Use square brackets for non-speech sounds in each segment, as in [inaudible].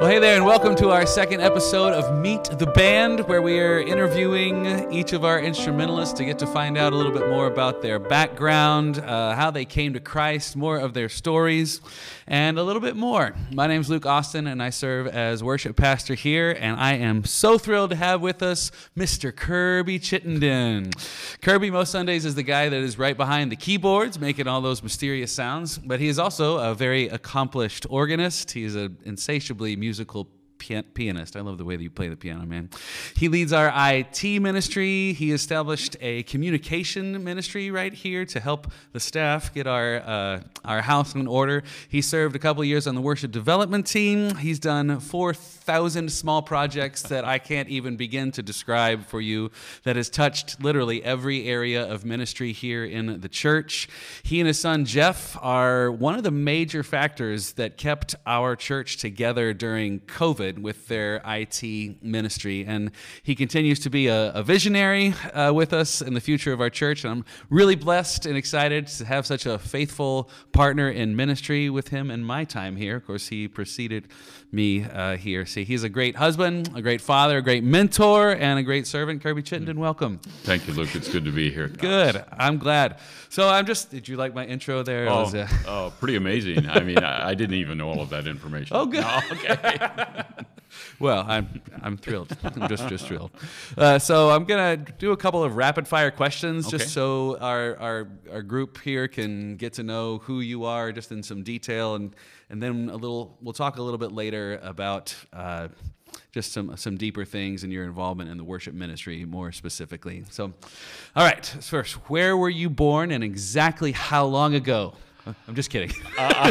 Well, hey there, and welcome to our second episode of Meet the Band, where we are interviewing each of our instrumentalists to get to find out a little bit more about their background, uh, how they came to Christ, more of their stories, and a little bit more. My name is Luke Austin, and I serve as worship pastor here, and I am so thrilled to have with us Mr. Kirby Chittenden. Kirby, most Sundays, is the guy that is right behind the keyboards, making all those mysterious sounds, but he is also a very accomplished organist. He is an insatiably musical musical pianist. I love the way that you play the piano, man. He leads our IT ministry. He established a communication ministry right here to help the staff get our uh, our house in order. He served a couple years on the worship development team. He's done 4,000 small projects that I can't even begin to describe for you that has touched literally every area of ministry here in the church. He and his son Jeff are one of the major factors that kept our church together during COVID with their IT ministry. And he continues to be a, a visionary uh, with us in the future of our church. And I'm really blessed and excited to have such a faithful partner in ministry with him in my time here. Of course, he preceded me uh, here. See, he's a great husband, a great father, a great mentor, and a great servant. Kirby Chittenden, welcome. Thank you, Luke. It's good to be here. Good. I'm glad. So I'm just, did you like my intro there? Oh, was, uh... oh pretty amazing. I mean, I, I, didn't even know all of that information. [laughs] Oh, good. No, okay. [laughs] [laughs] well, I'm, I'm thrilled. I'm just, just thrilled. Uh, so I'm going to do a couple of rapid fire questions okay. just so our, our, our group here can get to know who you are just in some detail and and then a little. We'll talk a little bit later about uh, just some some deeper things and your involvement in the worship ministry more specifically. So, all right. First, where were you born and exactly how long ago? I'm just kidding. [laughs] uh,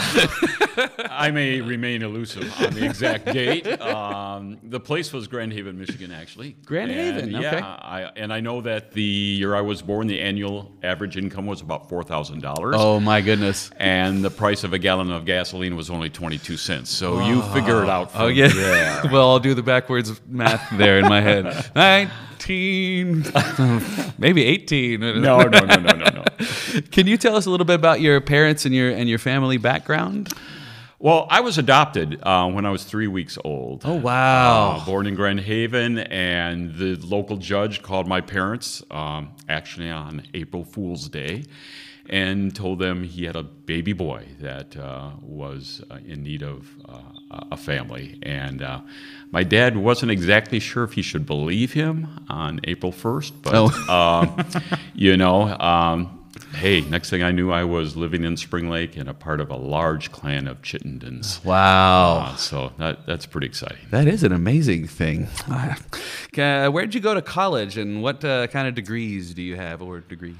I may remain elusive on the exact date. Um, the place was Grand Haven, Michigan, actually. Grand and Haven, okay. Yeah, I, and I know that the year I was born, the annual average income was about four thousand dollars. Oh my goodness! And the price of a gallon of gasoline was only twenty-two cents. So oh. you figure it out. oh yeah. [laughs] well, I'll do the backwards math there in my head. [laughs] 19, maybe 18. No, no, no, no, no, no. Can you tell us a little bit about your parents and your and your family background? Well, I was adopted uh, when I was three weeks old. Oh, wow. Uh, born in Grand Haven, and the local judge called my parents um, actually on April Fool's Day and told them he had a baby boy that uh, was uh, in need of uh, a family. And uh, my dad wasn't exactly sure if he should believe him on April 1st, but, oh. Um, you know, um, hey, next thing I knew, I was living in Spring Lake and a part of a large clan of Chittendens. Wow. Uh, so that, that's pretty exciting. That is an amazing thing. Uh, where'd you go to college and what uh, kind of degrees do you have or degree?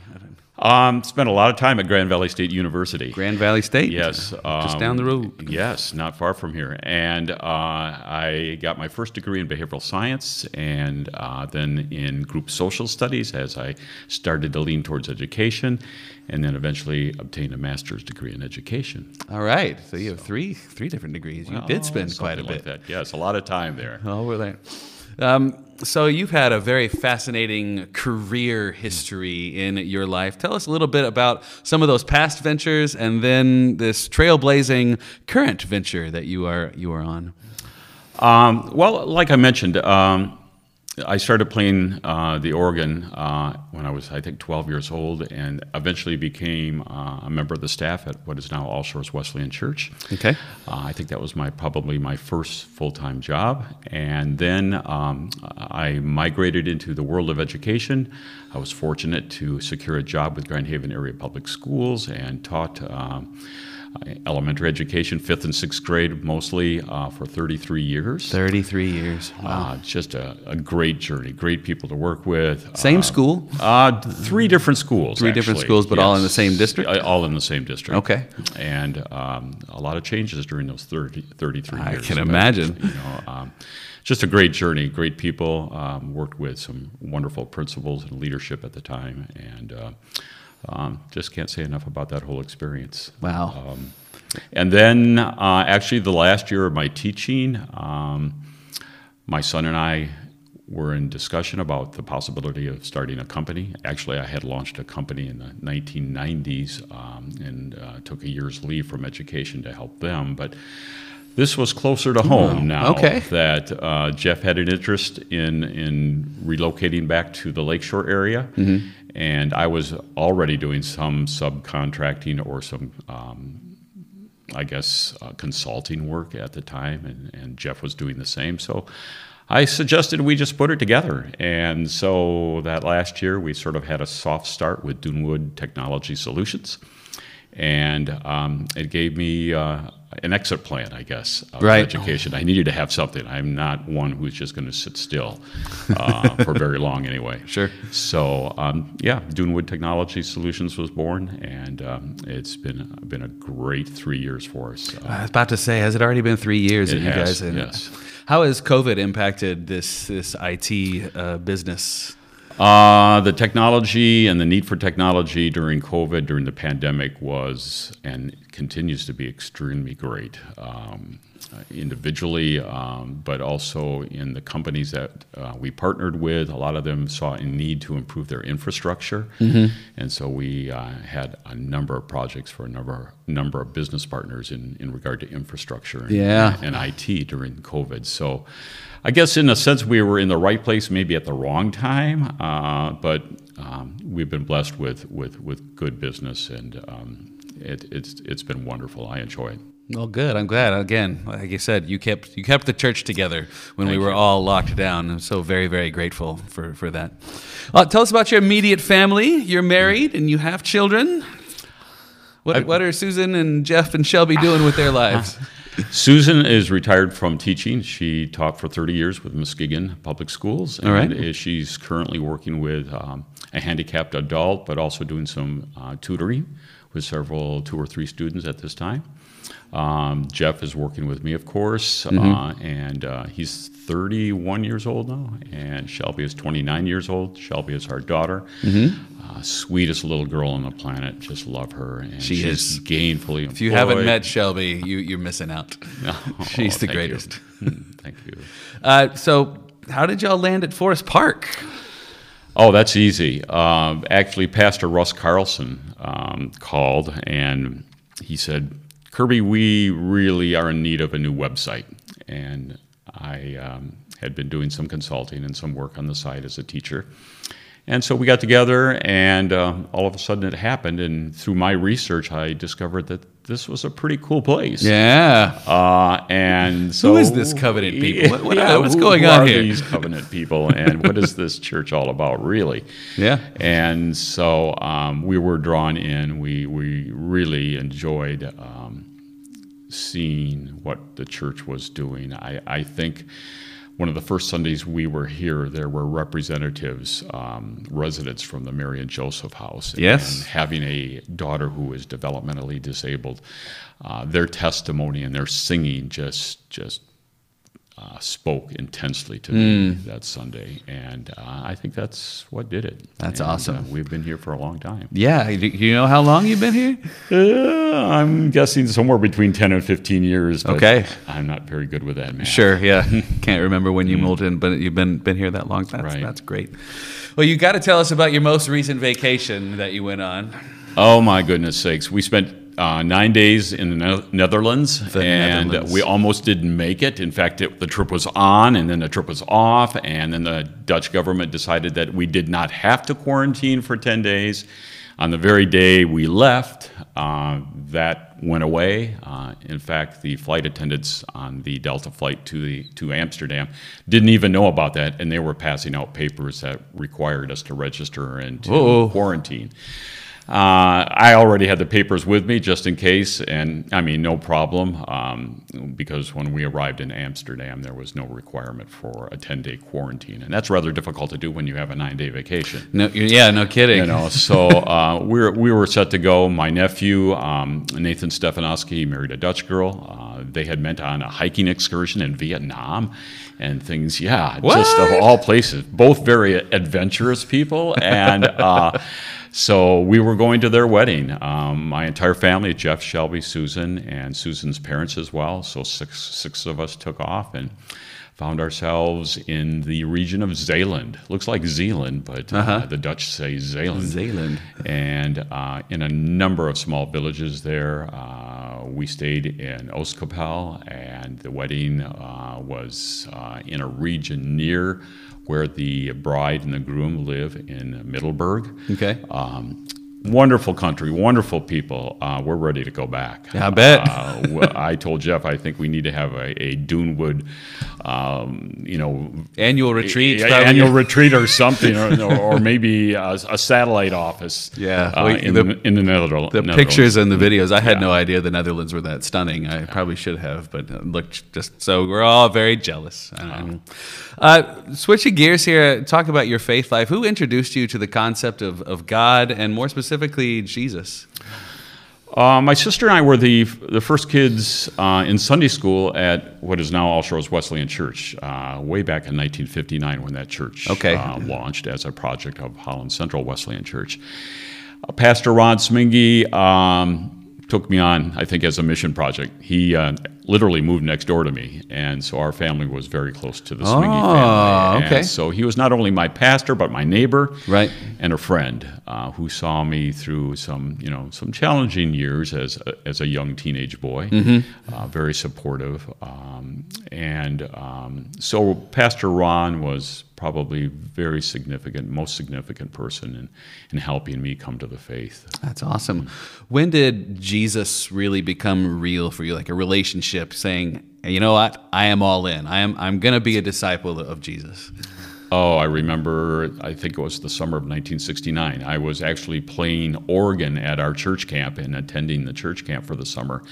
Um, spent a lot of time at Grand Valley State University. Grand Valley State? Yes. Um, Just down the road. Yes, not far from here. And uh, I got my first degree in behavioral science and uh, then in group social studies as I started to lean towards education and then eventually obtained a master's degree in education. All right. So you have three three different degrees. You well, did spend quite a bit. Like that. Yes, a lot of time there. Oh, we're there. Um, so you've had a very fascinating career history in your life. Tell us a little bit about some of those past ventures and then this trailblazing current venture that you are you are on. Um, well, like I mentioned, um, I started playing uh, the organ uh, when I was, I think, 12 years old, and eventually became uh, a member of the staff at what is now All Shores Wesleyan Church. Okay. Uh, I think that was my probably my first full-time job, and then um, I migrated into the world of education. I was fortunate to secure a job with Grand Haven Area Public Schools and taught. Um, elementary education, fifth and sixth grade, mostly uh, for 33 years. 33 years. Uh, wow. Uh, just a, a, great journey, great people to work with. Same uh, school? Uh, three different schools. Three actually. different schools, but yes. all in the same district? All in the same district. Okay. And um, a lot of changes during those 30, 33 I years. I can imagine. you know, um, just a great journey, great people. Um, worked with some wonderful principals and leadership at the time, and uh, um, just can't say enough about that whole experience. Wow. Um, and then, uh, actually, the last year of my teaching, um, my son and I were in discussion about the possibility of starting a company. Actually, I had launched a company in the 1990s um, and uh, took a year's leave from education to help them. But This was closer to home now. okay. That uh, Jeff had an interest in in relocating back to the Lakeshore area, and I was already doing some subcontracting or some. Um, I guess uh, consulting work at the time, and, and Jeff was doing the same. So I suggested we just put it together. And so that last year, we sort of had a soft start with Dunewood Technology Solutions. And um, it gave me uh, an exit plan, I guess, of Right. education. I needed to have something. I'm not one who's just going to sit still uh, [laughs] for very long anyway. Sure. So um, yeah, Dunewood Technology Solutions was born, and um, it's been been a great three years for us. Uh, I was about to say, has it already been three years It that you has, guys? yes. How has COVID impacted this this IT uh, business? Uh, the technology and the need for technology during COVID, during the pandemic, was and continues to be extremely great. Um, individually, um, but also in the companies that uh, we partnered with, a lot of them saw a need to improve their infrastructure, and so we uh, had a number of projects for a number number of business partners in, in regard to infrastructure and, Yeah. and IT during COVID. So, I guess in a sense we were in the right place, maybe at the wrong time, uh, but um, we've been blessed with with, with good business, and um, it, it's it's been wonderful. I enjoy it. Well, good. I'm glad. Again, like you said, you kept you kept the church together when we were you. all locked down. I'm so very very grateful for for that. Uh, tell us about your immediate family. You're married and you have children. What what are Susan and Jeff and Shelby doing with their lives? [laughs] Susan is retired from teaching. She taught for 30 years with Muskegon Public Schools, and All right. is- she's currently working with um, a handicapped adult, but also doing some uh, tutoring with several two or three students at this time. Um, Jeff is working with me, of course, uh, and uh, he's 31 years old now, and Shelby is 29 years old. Shelby is our daughter. Uh, sweetest little girl on the planet. Just love her. And She is. gainfully employed. If you haven't met Shelby, you you're missing out. [laughs] She's the you. greatest. Hmm, Thank you. Uh, so, how did y'all land at Forest Park? Oh, that's easy. Um, actually, Pastor Russ Carlson um, called and he said, Kirby, we really are in need of a new website. And I um, had been doing some consulting and some work on the side as a teacher. And so we got together, and uh, all of a sudden it happened. And through my research, I discovered that this was a pretty cool place. Yeah. Uh, and so, is this covenant [laughs] people? What- what- what's who- going who on are here? These covenant people, and what is this church all about, really? [laughs] Yeah. And so um, we were drawn in. We we really enjoyed um, seeing what the church was doing. I, I think one of the first Sundays we were here, there were representatives, um, residents from the Mary and Joseph House. Yes. And having a daughter who is developmentally disabled, uh, their testimony and their singing just just uh, spoke intensely to me Hmm. that Sunday, and uh, I think that's what did it. That's And, awesome. uh, we've been here for a long time. Yeah. Do you know how long you've been here? Uh, I'm guessing somewhere between 10 and 15 years. But Okay. I'm not very good with that math. Sure, yeah. [laughs] Can't remember when you moved in, but you've been been here that long. That's Right. that's great. Well, you got to tell us about your most recent vacation that you went on. Oh my goodness sakes! We spent uh, nine days in the Ne- Netherlands, The and Netherlands. we almost didn't make it. In fact, it, the trip was on, and then the trip was off, and then the Dutch government decided that we did not have to quarantine for ten days. On the very day we left, uh, that went away. Uh, in fact, the flight attendants on the Delta flight to the to Amsterdam didn't even know about that, and they were passing out papers that required us to register and to quarantine. Uh, I already had the papers with me just in case, and I mean, no problem, um, because when we arrived in Amsterdam, there was no requirement for a 10 day quarantine. And that's rather difficult to do when you have a nine day vacation. No, yeah, no kidding. You know, so uh, we, were, we were set to go. My nephew, um, Nathan Stefanowski, married a Dutch girl. Uh, they had met on a hiking excursion in Vietnam and things. Yeah, just of all places. Both very adventurous people. And uh, [laughs] so we were going to their wedding. Um, my entire family, Jeff, Shelby, Susan, and Susan's parents as well. So six, six of us took off and found ourselves in the region of Zeeland. Looks like Zealand, but uh the Dutch say Zeeland. Zeeland. And uh, in a number of small villages there, uh, we stayed in Oostkapelle, and the wedding uh, was uh, in a region near where the bride and the groom live in Middelburg. Okay. Um, wonderful country, wonderful people. Uh, we're ready to go back. Yeah, I bet. Uh, I told Jeff I think we need to have a, a Dunewood, um, you know, Annual retreat. a- probably. annual retreat or something, or, [laughs] or, maybe a, a satellite office. Yeah, uh, in, the- in the Netherlands. the pictures and the videos. I had Yeah. no idea the Netherlands were that stunning. I probably should have, but it looked just so. We're all very jealous. Uh, switching gears here, talk about your faith life. Who introduced you to the concept of, of God and more specifically Jesus? Uh, my sister and I were the the first kids uh, in Sunday school at what is now All Shores Wesleyan Church, uh, way back in 1959 when that church Okay. uh, launched as a project of Holland Central Wesleyan Church. Uh, Pastor Ron Smingy um, took me on, I think, as a mission project. He uh, literally moved next door to me, and so our family was very close to the Smingy Oh, family. okay. And so he was not only my pastor, but my neighbor Right. and a friend uh, who saw me through some, you know, some challenging years as a, as a young teenage boy. Uh, very supportive, um, and um, so Pastor Ron was probably very significant, most significant person in, in helping me come to the faith. That's awesome. When did Jesus really become real for you, like a relationship, saying, "You know what? I am all in. I am. I'm going to be a disciple of Jesus." Oh, I remember, I think it was the summer of 1969. I was actually playing organ at our church camp and attending the church camp for the summer.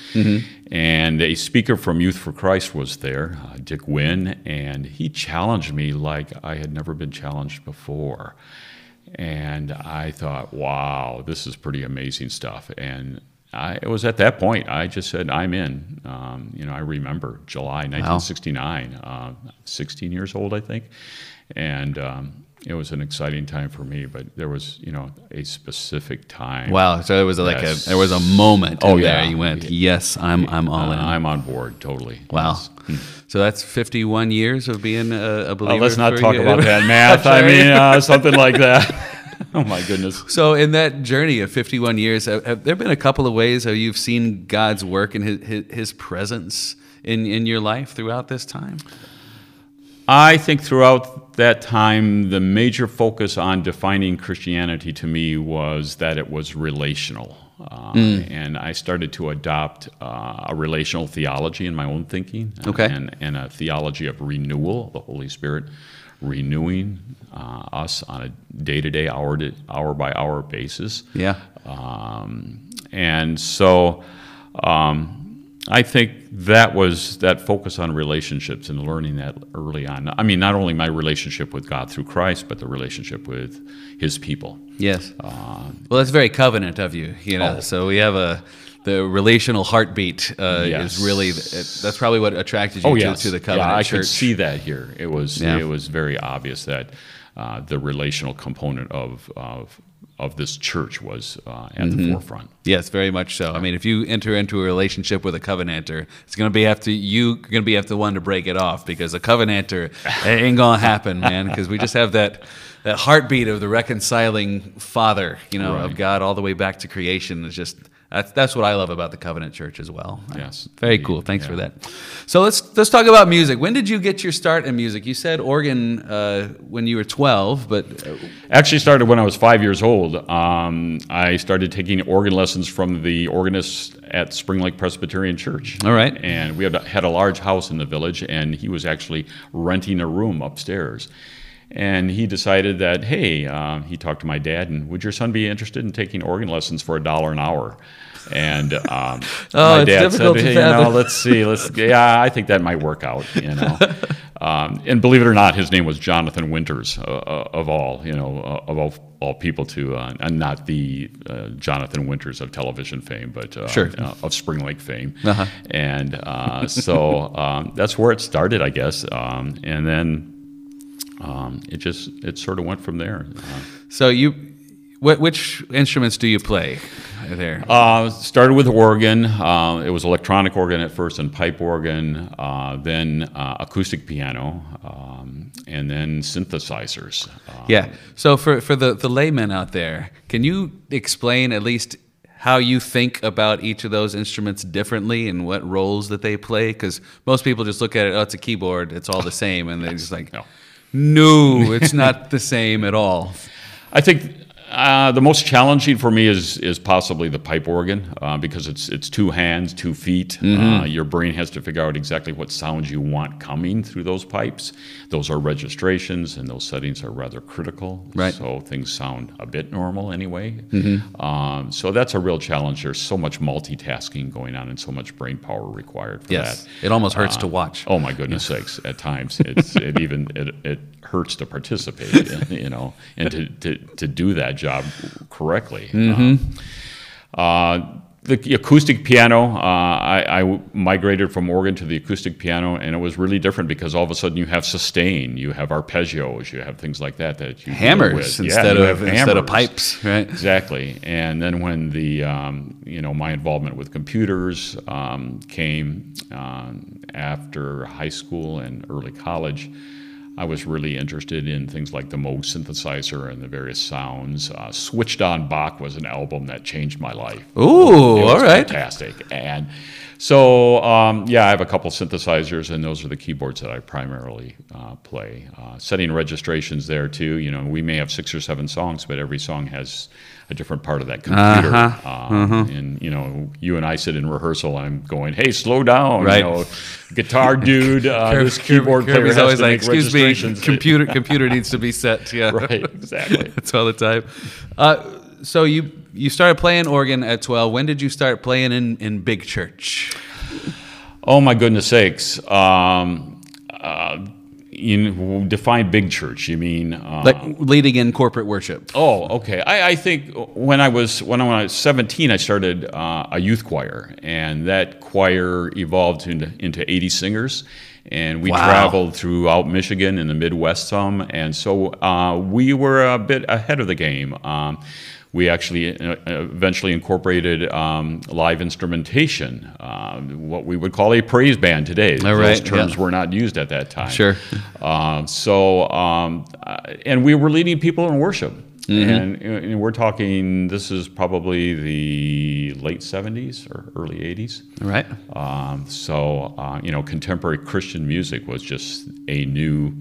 And a speaker from Youth for Christ was there, uh, Dick Wynn, and he challenged me like I had never been challenged before. And I thought, wow, this is pretty amazing stuff. And I, it was at that point I just said, I'm in. Um, you know, I remember July 1969, uh, 16 years old, I think. And um, it was an exciting time for me, but there was, you know, a specific time. Wow. So it was like a there was a moment. Oh, yeah. You went, "Yes, I'm. I'm all Uh, in." I'm on board totally. Wow. Yes. So that's 51 years of being a, a believer. Uh, let's not talk you. about that [laughs] math. I mean, uh, [laughs] something like that. oh my goodness. So in that journey of 51 years, have, have there been a couple of ways how you've seen God's work and his, his, his presence in, in your life throughout this time? I think throughout that time, the major focus on defining Christianity to me was that it was relational. Uh, And I started to adopt uh, a relational theology in my own thinking, Okay. and, and a theology of renewal, the Holy Spirit renewing uh, us on a day to day, hour to hour by hour basis. Yeah. Um, and so um, I think that was that focus on relationships and learning that early on. I mean, not only my relationship with God through Christ, but the relationship with His people. Yes. well, that's very covenant of you, you know. Uh, Oh. So we have a the relational heartbeat uh, Yes. is really that's probably what attracted you Oh to, yes, to the covenant yeah, I church. could see that here. It was Yeah. it was very obvious that uh, the relational component of of of this church was uh, at Mm-hmm. the forefront. Yes, very much so. I mean, if you enter into a relationship with a covenanter, it's going to be have to you going to be have the one to break it off because a covenanter it ain't going to happen, man. Because we just have that that heartbeat of the reconciling Father, you know, of God all the way back to creation. It's just that's that's what I love about the covenant church as well. Yes, very indeed. cool. Thanks for that. So let's let's talk about music. When did you get your start in music? You said organ uh, when you were twelve, but uh, Actually, started when I was five years old. Um, I started taking organ lessons from the organist at Spring Lake Presbyterian Church. All right. And we had, had a large house in the village, and he was actually renting a room upstairs. And he decided that, hey, uh, he talked to my dad, and would your son be interested in taking organ lessons for a dollar an hour? And um, [laughs] Oh, my dad said, hey, you know, let's see, let's, yeah, I think that might work out, you know. [laughs] Um, and believe it or not, his name was Jonathan Winters, uh, uh, of all you know, uh, of all, all people, to uh, and not the uh, Jonathan Winters of television fame, but uh, Sure. uh, of Spring Lake fame. Uh-huh. And uh, so um, that's where it started, I guess. Um, and then um, it just it sort of went from there. Uh, so you, wh- which instruments do you play there? Uh, started with organ. Uh, it was electronic organ at first, and pipe organ. Uh, then uh, acoustic piano, um, and then synthesizers. Uh, Yeah. So for, for the, the laymen out there, can you explain at least how you think about each of those instruments differently and what roles that they play? Because most people just look at it, oh, it's a keyboard, it's all the same, and they're just like, No. No, it's not the same at all. I think uh, the most challenging for me is is possibly the pipe organ uh, because it's it's two hands, two feet. Mm-hmm. Uh, your brain has to figure out exactly what sounds you want coming through those pipes. Those are registrations, and those settings are rather critical. Right. So things sound a bit normal anyway. Um, so that's a real challenge. There's so much multitasking going on and so much brain power required for Yes, that. it almost hurts to watch. Oh my goodness sakes! At times, it's it [laughs] even it, it hurts to participate, [laughs] you know, and to, to, to do that job correctly. Um, uh, the acoustic piano, uh, I, I migrated from organ to the acoustic piano, and it was really different because all of a sudden you have sustain, you have arpeggios, you have things like that that you Hammers with. Yeah, instead you of have instead of pipes, right? Exactly. And then when the um, you know my involvement with computers um, came um, after high school and early college, I was really interested in things like the Moog synthesizer and the various sounds. Uh, Switched on Bach was an album that changed my life. Ooh, all right. fantastic. And so, um, yeah, I have a couple synthesizers, and those are the keyboards that I primarily uh, play. Uh, setting registrations there too. You know, we may have six or seven songs, but every song has a different part of that computer. Uh-huh, Um, And you know, you and I sit in rehearsal. I'm going, "Hey, slow down!" Right. You know, guitar [laughs] dude. Uh, this keyboard player Kirby's has always to like, make "Excuse me, computer [laughs] computer needs to be set." Yeah, [laughs] right, exactly. That's all the time. Uh, so you you started playing organ at twelve. When did you start playing in in big church? Oh my goodness sakes! Um, uh, you define big church. You mean uh, Like leading in corporate worship. Oh, okay. I, I think when I was when I was 17, I started uh, a youth choir, and that choir evolved into, into 80 singers, and we Wow. traveled throughout Michigan and the Midwest some, and so uh, we were a bit ahead of the game. Um, we actually uh, eventually incorporated um, live instrumentation, uh, what we would call a praise band today. All Those right, terms yeah. were not used at that time. Sure. Um, so, um, uh, and we were leading people in worship. Mm-hmm. And, and we're talking, this is probably the late 70s or early 80s. All right. Um, so, uh, you know, contemporary Christian music was just a new,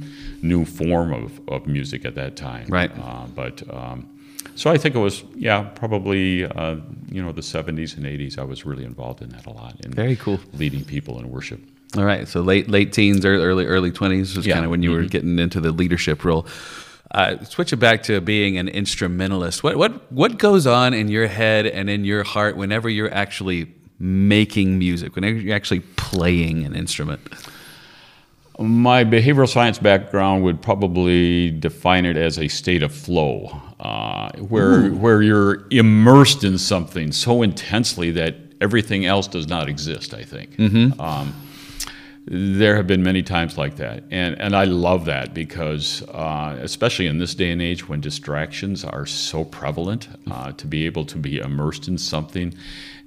new form of, of music at that time. Right. Uh, but um, so I think it was, yeah, probably, uh, you know, the 70s and 80s. I was really involved in that a lot. In Very cool. Leading people in worship. All right. So late late teens, early early early twenties was Yeah. kind of when you were getting into the leadership role. Uh, it back to being an instrumentalist, what what what goes on in your head and in your heart whenever you're actually making music, whenever you're actually playing an instrument? My behavioral science background would probably define it as a state of flow, uh, where where you're immersed in something so intensely that everything else does not exist. I think. Um, there have been many times like that, and and I love that because, uh, especially in this day and age when distractions are so prevalent, uh, to be able to be immersed in something,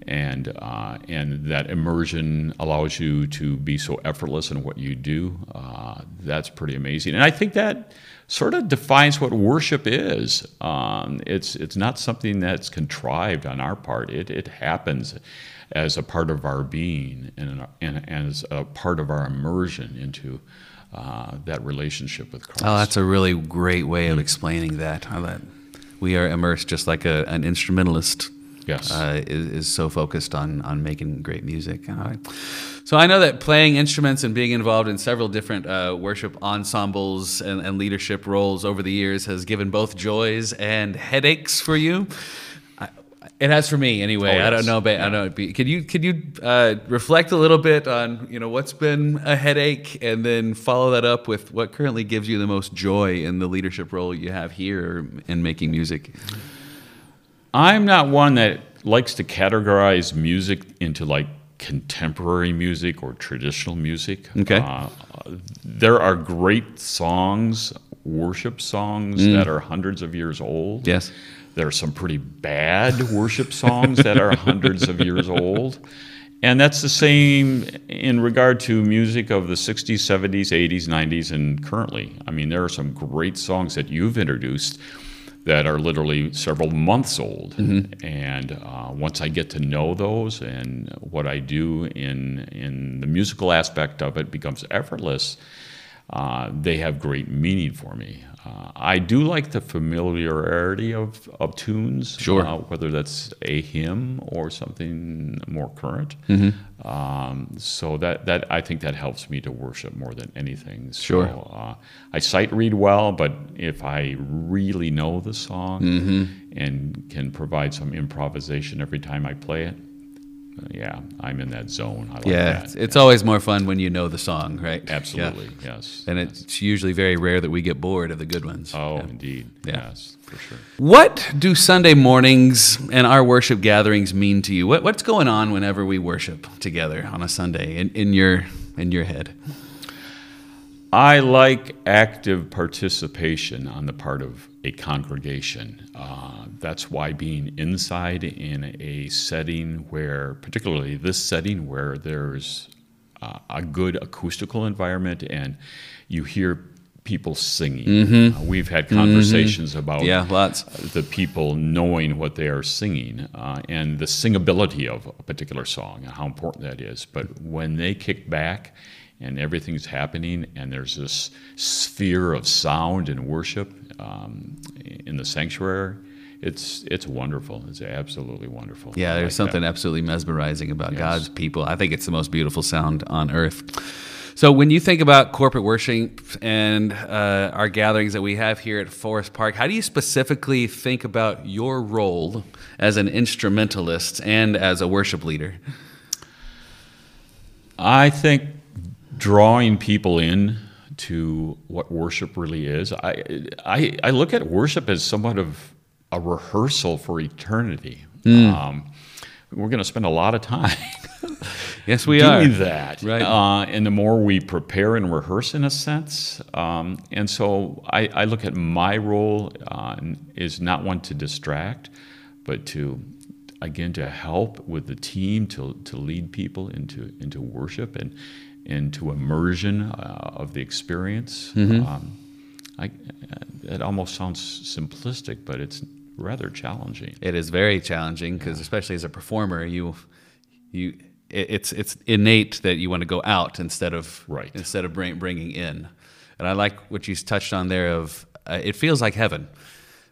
and uh, and that immersion allows you to be so effortless in what you do. That's pretty amazing, and I think that sort of defines what worship is. Um, it's it's not something that's contrived on our part. It it happens as a part of our being and, and as a part of our immersion into uh, that relationship with Christ. Oh, that's a really great way of explaining that. How that we are immersed just like a, an instrumentalist yes. uh, is, is so focused on on making great music. Right. So I know that playing instruments and being involved in several different uh, worship ensembles and, and leadership roles over the years has given both joys and headaches for you. I, it has for me anyway. Oh, I don't know, but I don't know. Could you could you uh, reflect a little bit on you know what's been a headache, and then follow that up with what currently gives you the most joy in the leadership role you have here in making music? I'm not one that likes to categorize music into like contemporary music or traditional music. Okay. Uh, there are great songs, worship songs Mm. that are hundreds of years old. Yes. There are some pretty bad worship songs that are hundreds of years old. And that's the same in regard to music of the 60s, 70s, 80s, 90s, and currently. I mean, there are some great songs that you've introduced that are literally several months old. And uh, once I get to know those and what I do in in the musical aspect of it becomes effortless, uh, they have great meaning for me. Uh, I do like the familiarity of, of tunes, Sure. uh, whether that's a hymn or something more current. Mm-hmm. Um, so that, that I think that helps me to worship more than anything. So, Sure. uh, I sight read well, but if I really know the song Mm-hmm. and can provide some improvisation every time I play it, Uh, yeah, I'm in that zone. I like Yeah, that. it's, it's always more fun when you know the song, right? Yeah. Absolutely, yes. And it's usually very rare that we get bored of the good ones. Oh, indeed. Yeah. Yes, for sure. What do Sunday mornings and our worship gatherings mean to you? What, what's going on whenever we worship together on a Sunday in, in your in your head? I like active participation on the part of a congregation. Uh, that's why being inside in a setting where, particularly this setting where there's uh, a good acoustical environment and you hear people singing. Uh, we've had conversations about Yeah, lots. the people knowing what they are singing uh, and the singability of a particular song and how important that is. But when they kick back and everything's happening and there's this sphere of sound and worship um, in the sanctuary, it's it's wonderful. It's absolutely wonderful. Yeah, there's like something that. absolutely mesmerizing about God's people. I think it's the most beautiful sound on earth. So, when you think about corporate worship and uh, our gatherings that we have here at Forest Park, how do you specifically think about your role as an instrumentalist and as a worship leader? I think drawing people in to what worship really is. I, I, I look at worship as somewhat of a rehearsal for eternity. Um, we're going to spend a lot of time [laughs] Yes, we doing are. that. Right. Uh, and the more we prepare and rehearse, in a sense. Um, and so I, I look at my role uh, is not one to distract, but to again to help with the team to, to lead people into into worship and into immersion uh, of the experience. Mm-hmm. Um, I, it almost sounds simplistic, but it's rather challenging. It is very challenging because, especially as a performer, you you it's it's innate that you want to go out instead of Right. instead of bring, bringing in. And I like what you touched on there of uh, it feels like heaven.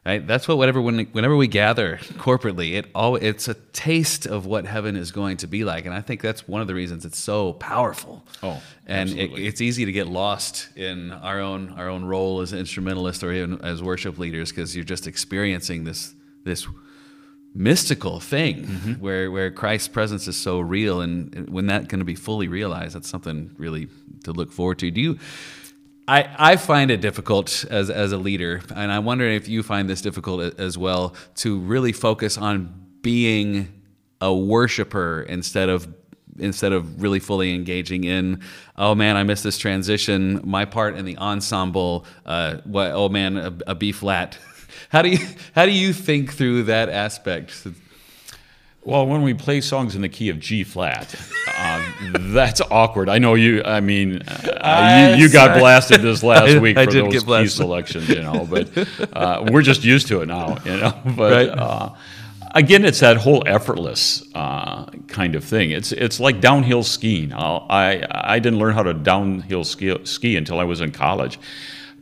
Right? That's what whatever when, whenever we gather corporately, it all it's a taste of what heaven is going to be like, and I think that's one of the reasons it's so powerful. Oh, and it, it's easy to get lost in our own our own role as instrumentalists or even as worship leaders because you're just experiencing this this mystical thing Mm-hmm. where where Christ's presence is so real and when that going to be fully realized that's something really to look forward to do you I, I find it difficult as, as a leader, and I wonder if you find this difficult as well to really focus on being a worshiper instead of instead of really fully engaging in oh man I missed this transition my part in the ensemble uh, what oh man a, a B flat. [laughs] How do you how do you think through that aspect Well, when we play songs in the key of G flat, um, that's awkward. I know you. I mean, uh, you, you got blasted this [laughs] last I- week I for those get key selections, you know. But uh, we're just used to it now, you know. [laughs] But Right. uh, again, it's that whole effortless uh, kind of thing. It's it's like downhill skiing. I'll, I I didn't learn how to downhill ski, ski until I was in college.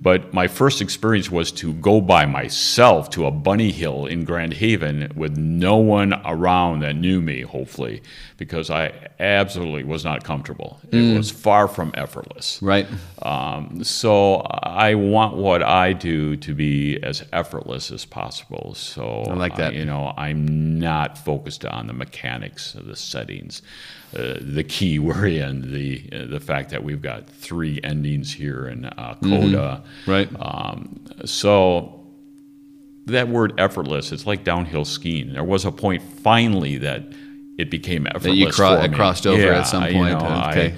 But my first experience was to go by myself to a bunny hill in Grand Haven with no one around that knew me, hopefully, because I absolutely was not comfortable. It was far from effortless. right Um, so I want what I do to be as effortless as possible. So I like that. uh, you know, I'm not focused on the mechanics of the settings, uh, the key [laughs] we're in, the uh, the fact that we've got three endings here in uh, coda. right Um, so that word effortless, it's like downhill skiing. There was a point finally that it became effortless cro- for it me. crossed over at Yeah, some you point, know, okay. I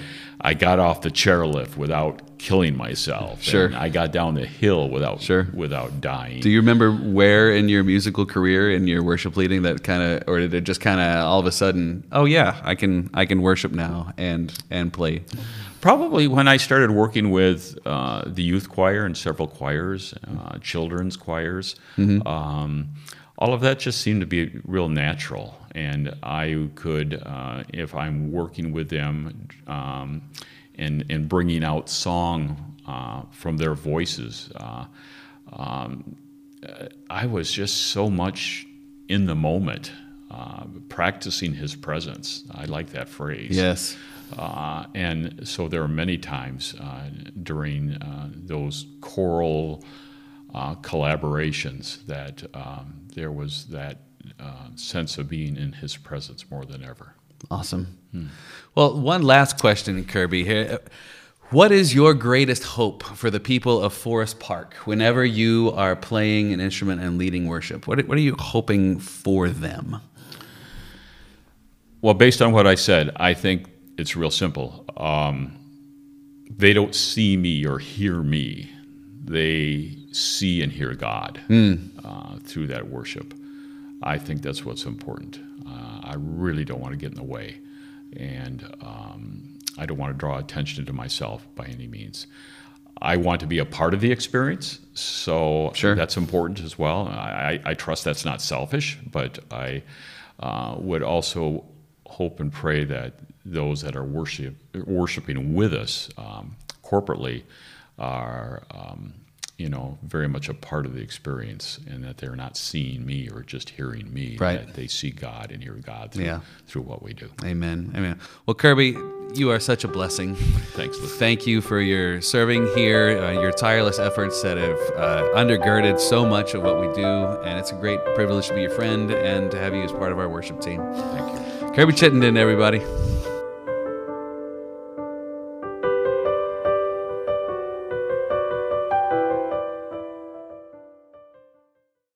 got off the chairlift without killing myself. Sure. And I got down the hill without Sure. without dying. Do you remember where in your musical career in your worship leading that kind of, or did it just kind of all of a sudden? Oh yeah, I can I can worship now and and play. Probably when I started working with uh, the youth choir and several choirs, uh, children's choirs, um, all of that just seemed to be real natural. And I could, uh, if I'm working with them um, and, and bringing out song uh, from their voices, uh, um, I was just so much in the moment, uh, practicing his presence. I like that phrase. Yes. Uh, and so there are many times uh, during uh, those choral uh, collaborations that um, there was that uh, sense of being in his presence more than ever. Awesome. Well, one last question, Kirby. Here, what is your greatest hope for the people of Forest Park whenever you are playing an instrument and leading worship? What, what are you hoping for them? Well, based on what I said, I think it's real simple. Um, they don't see me or hear me, they see and hear God uh, through that worship. I think that's what's important. Uh, I really don't want to get in the way, and um, I don't want to draw attention to myself by any means. I want to be a part of the experience, so Sure. that's important as well. I, I I trust that's not selfish, but I uh, would also hope and pray that those that are worship, worshiping with us um, corporately are, um, you know, very much a part of the experience, and that they're not seeing me or just hearing me. Right. That they see God and hear God through, Yeah. through what we do. Amen. Amen. Well, Kirby, you are such a blessing. Thanks. Lou. Thank you for your serving here, uh, your tireless efforts that have uh, undergirded so much of what we do. And it's a great privilege to be your friend and to have you as part of our worship team. Thank you. Kirby Chittenden, everybody.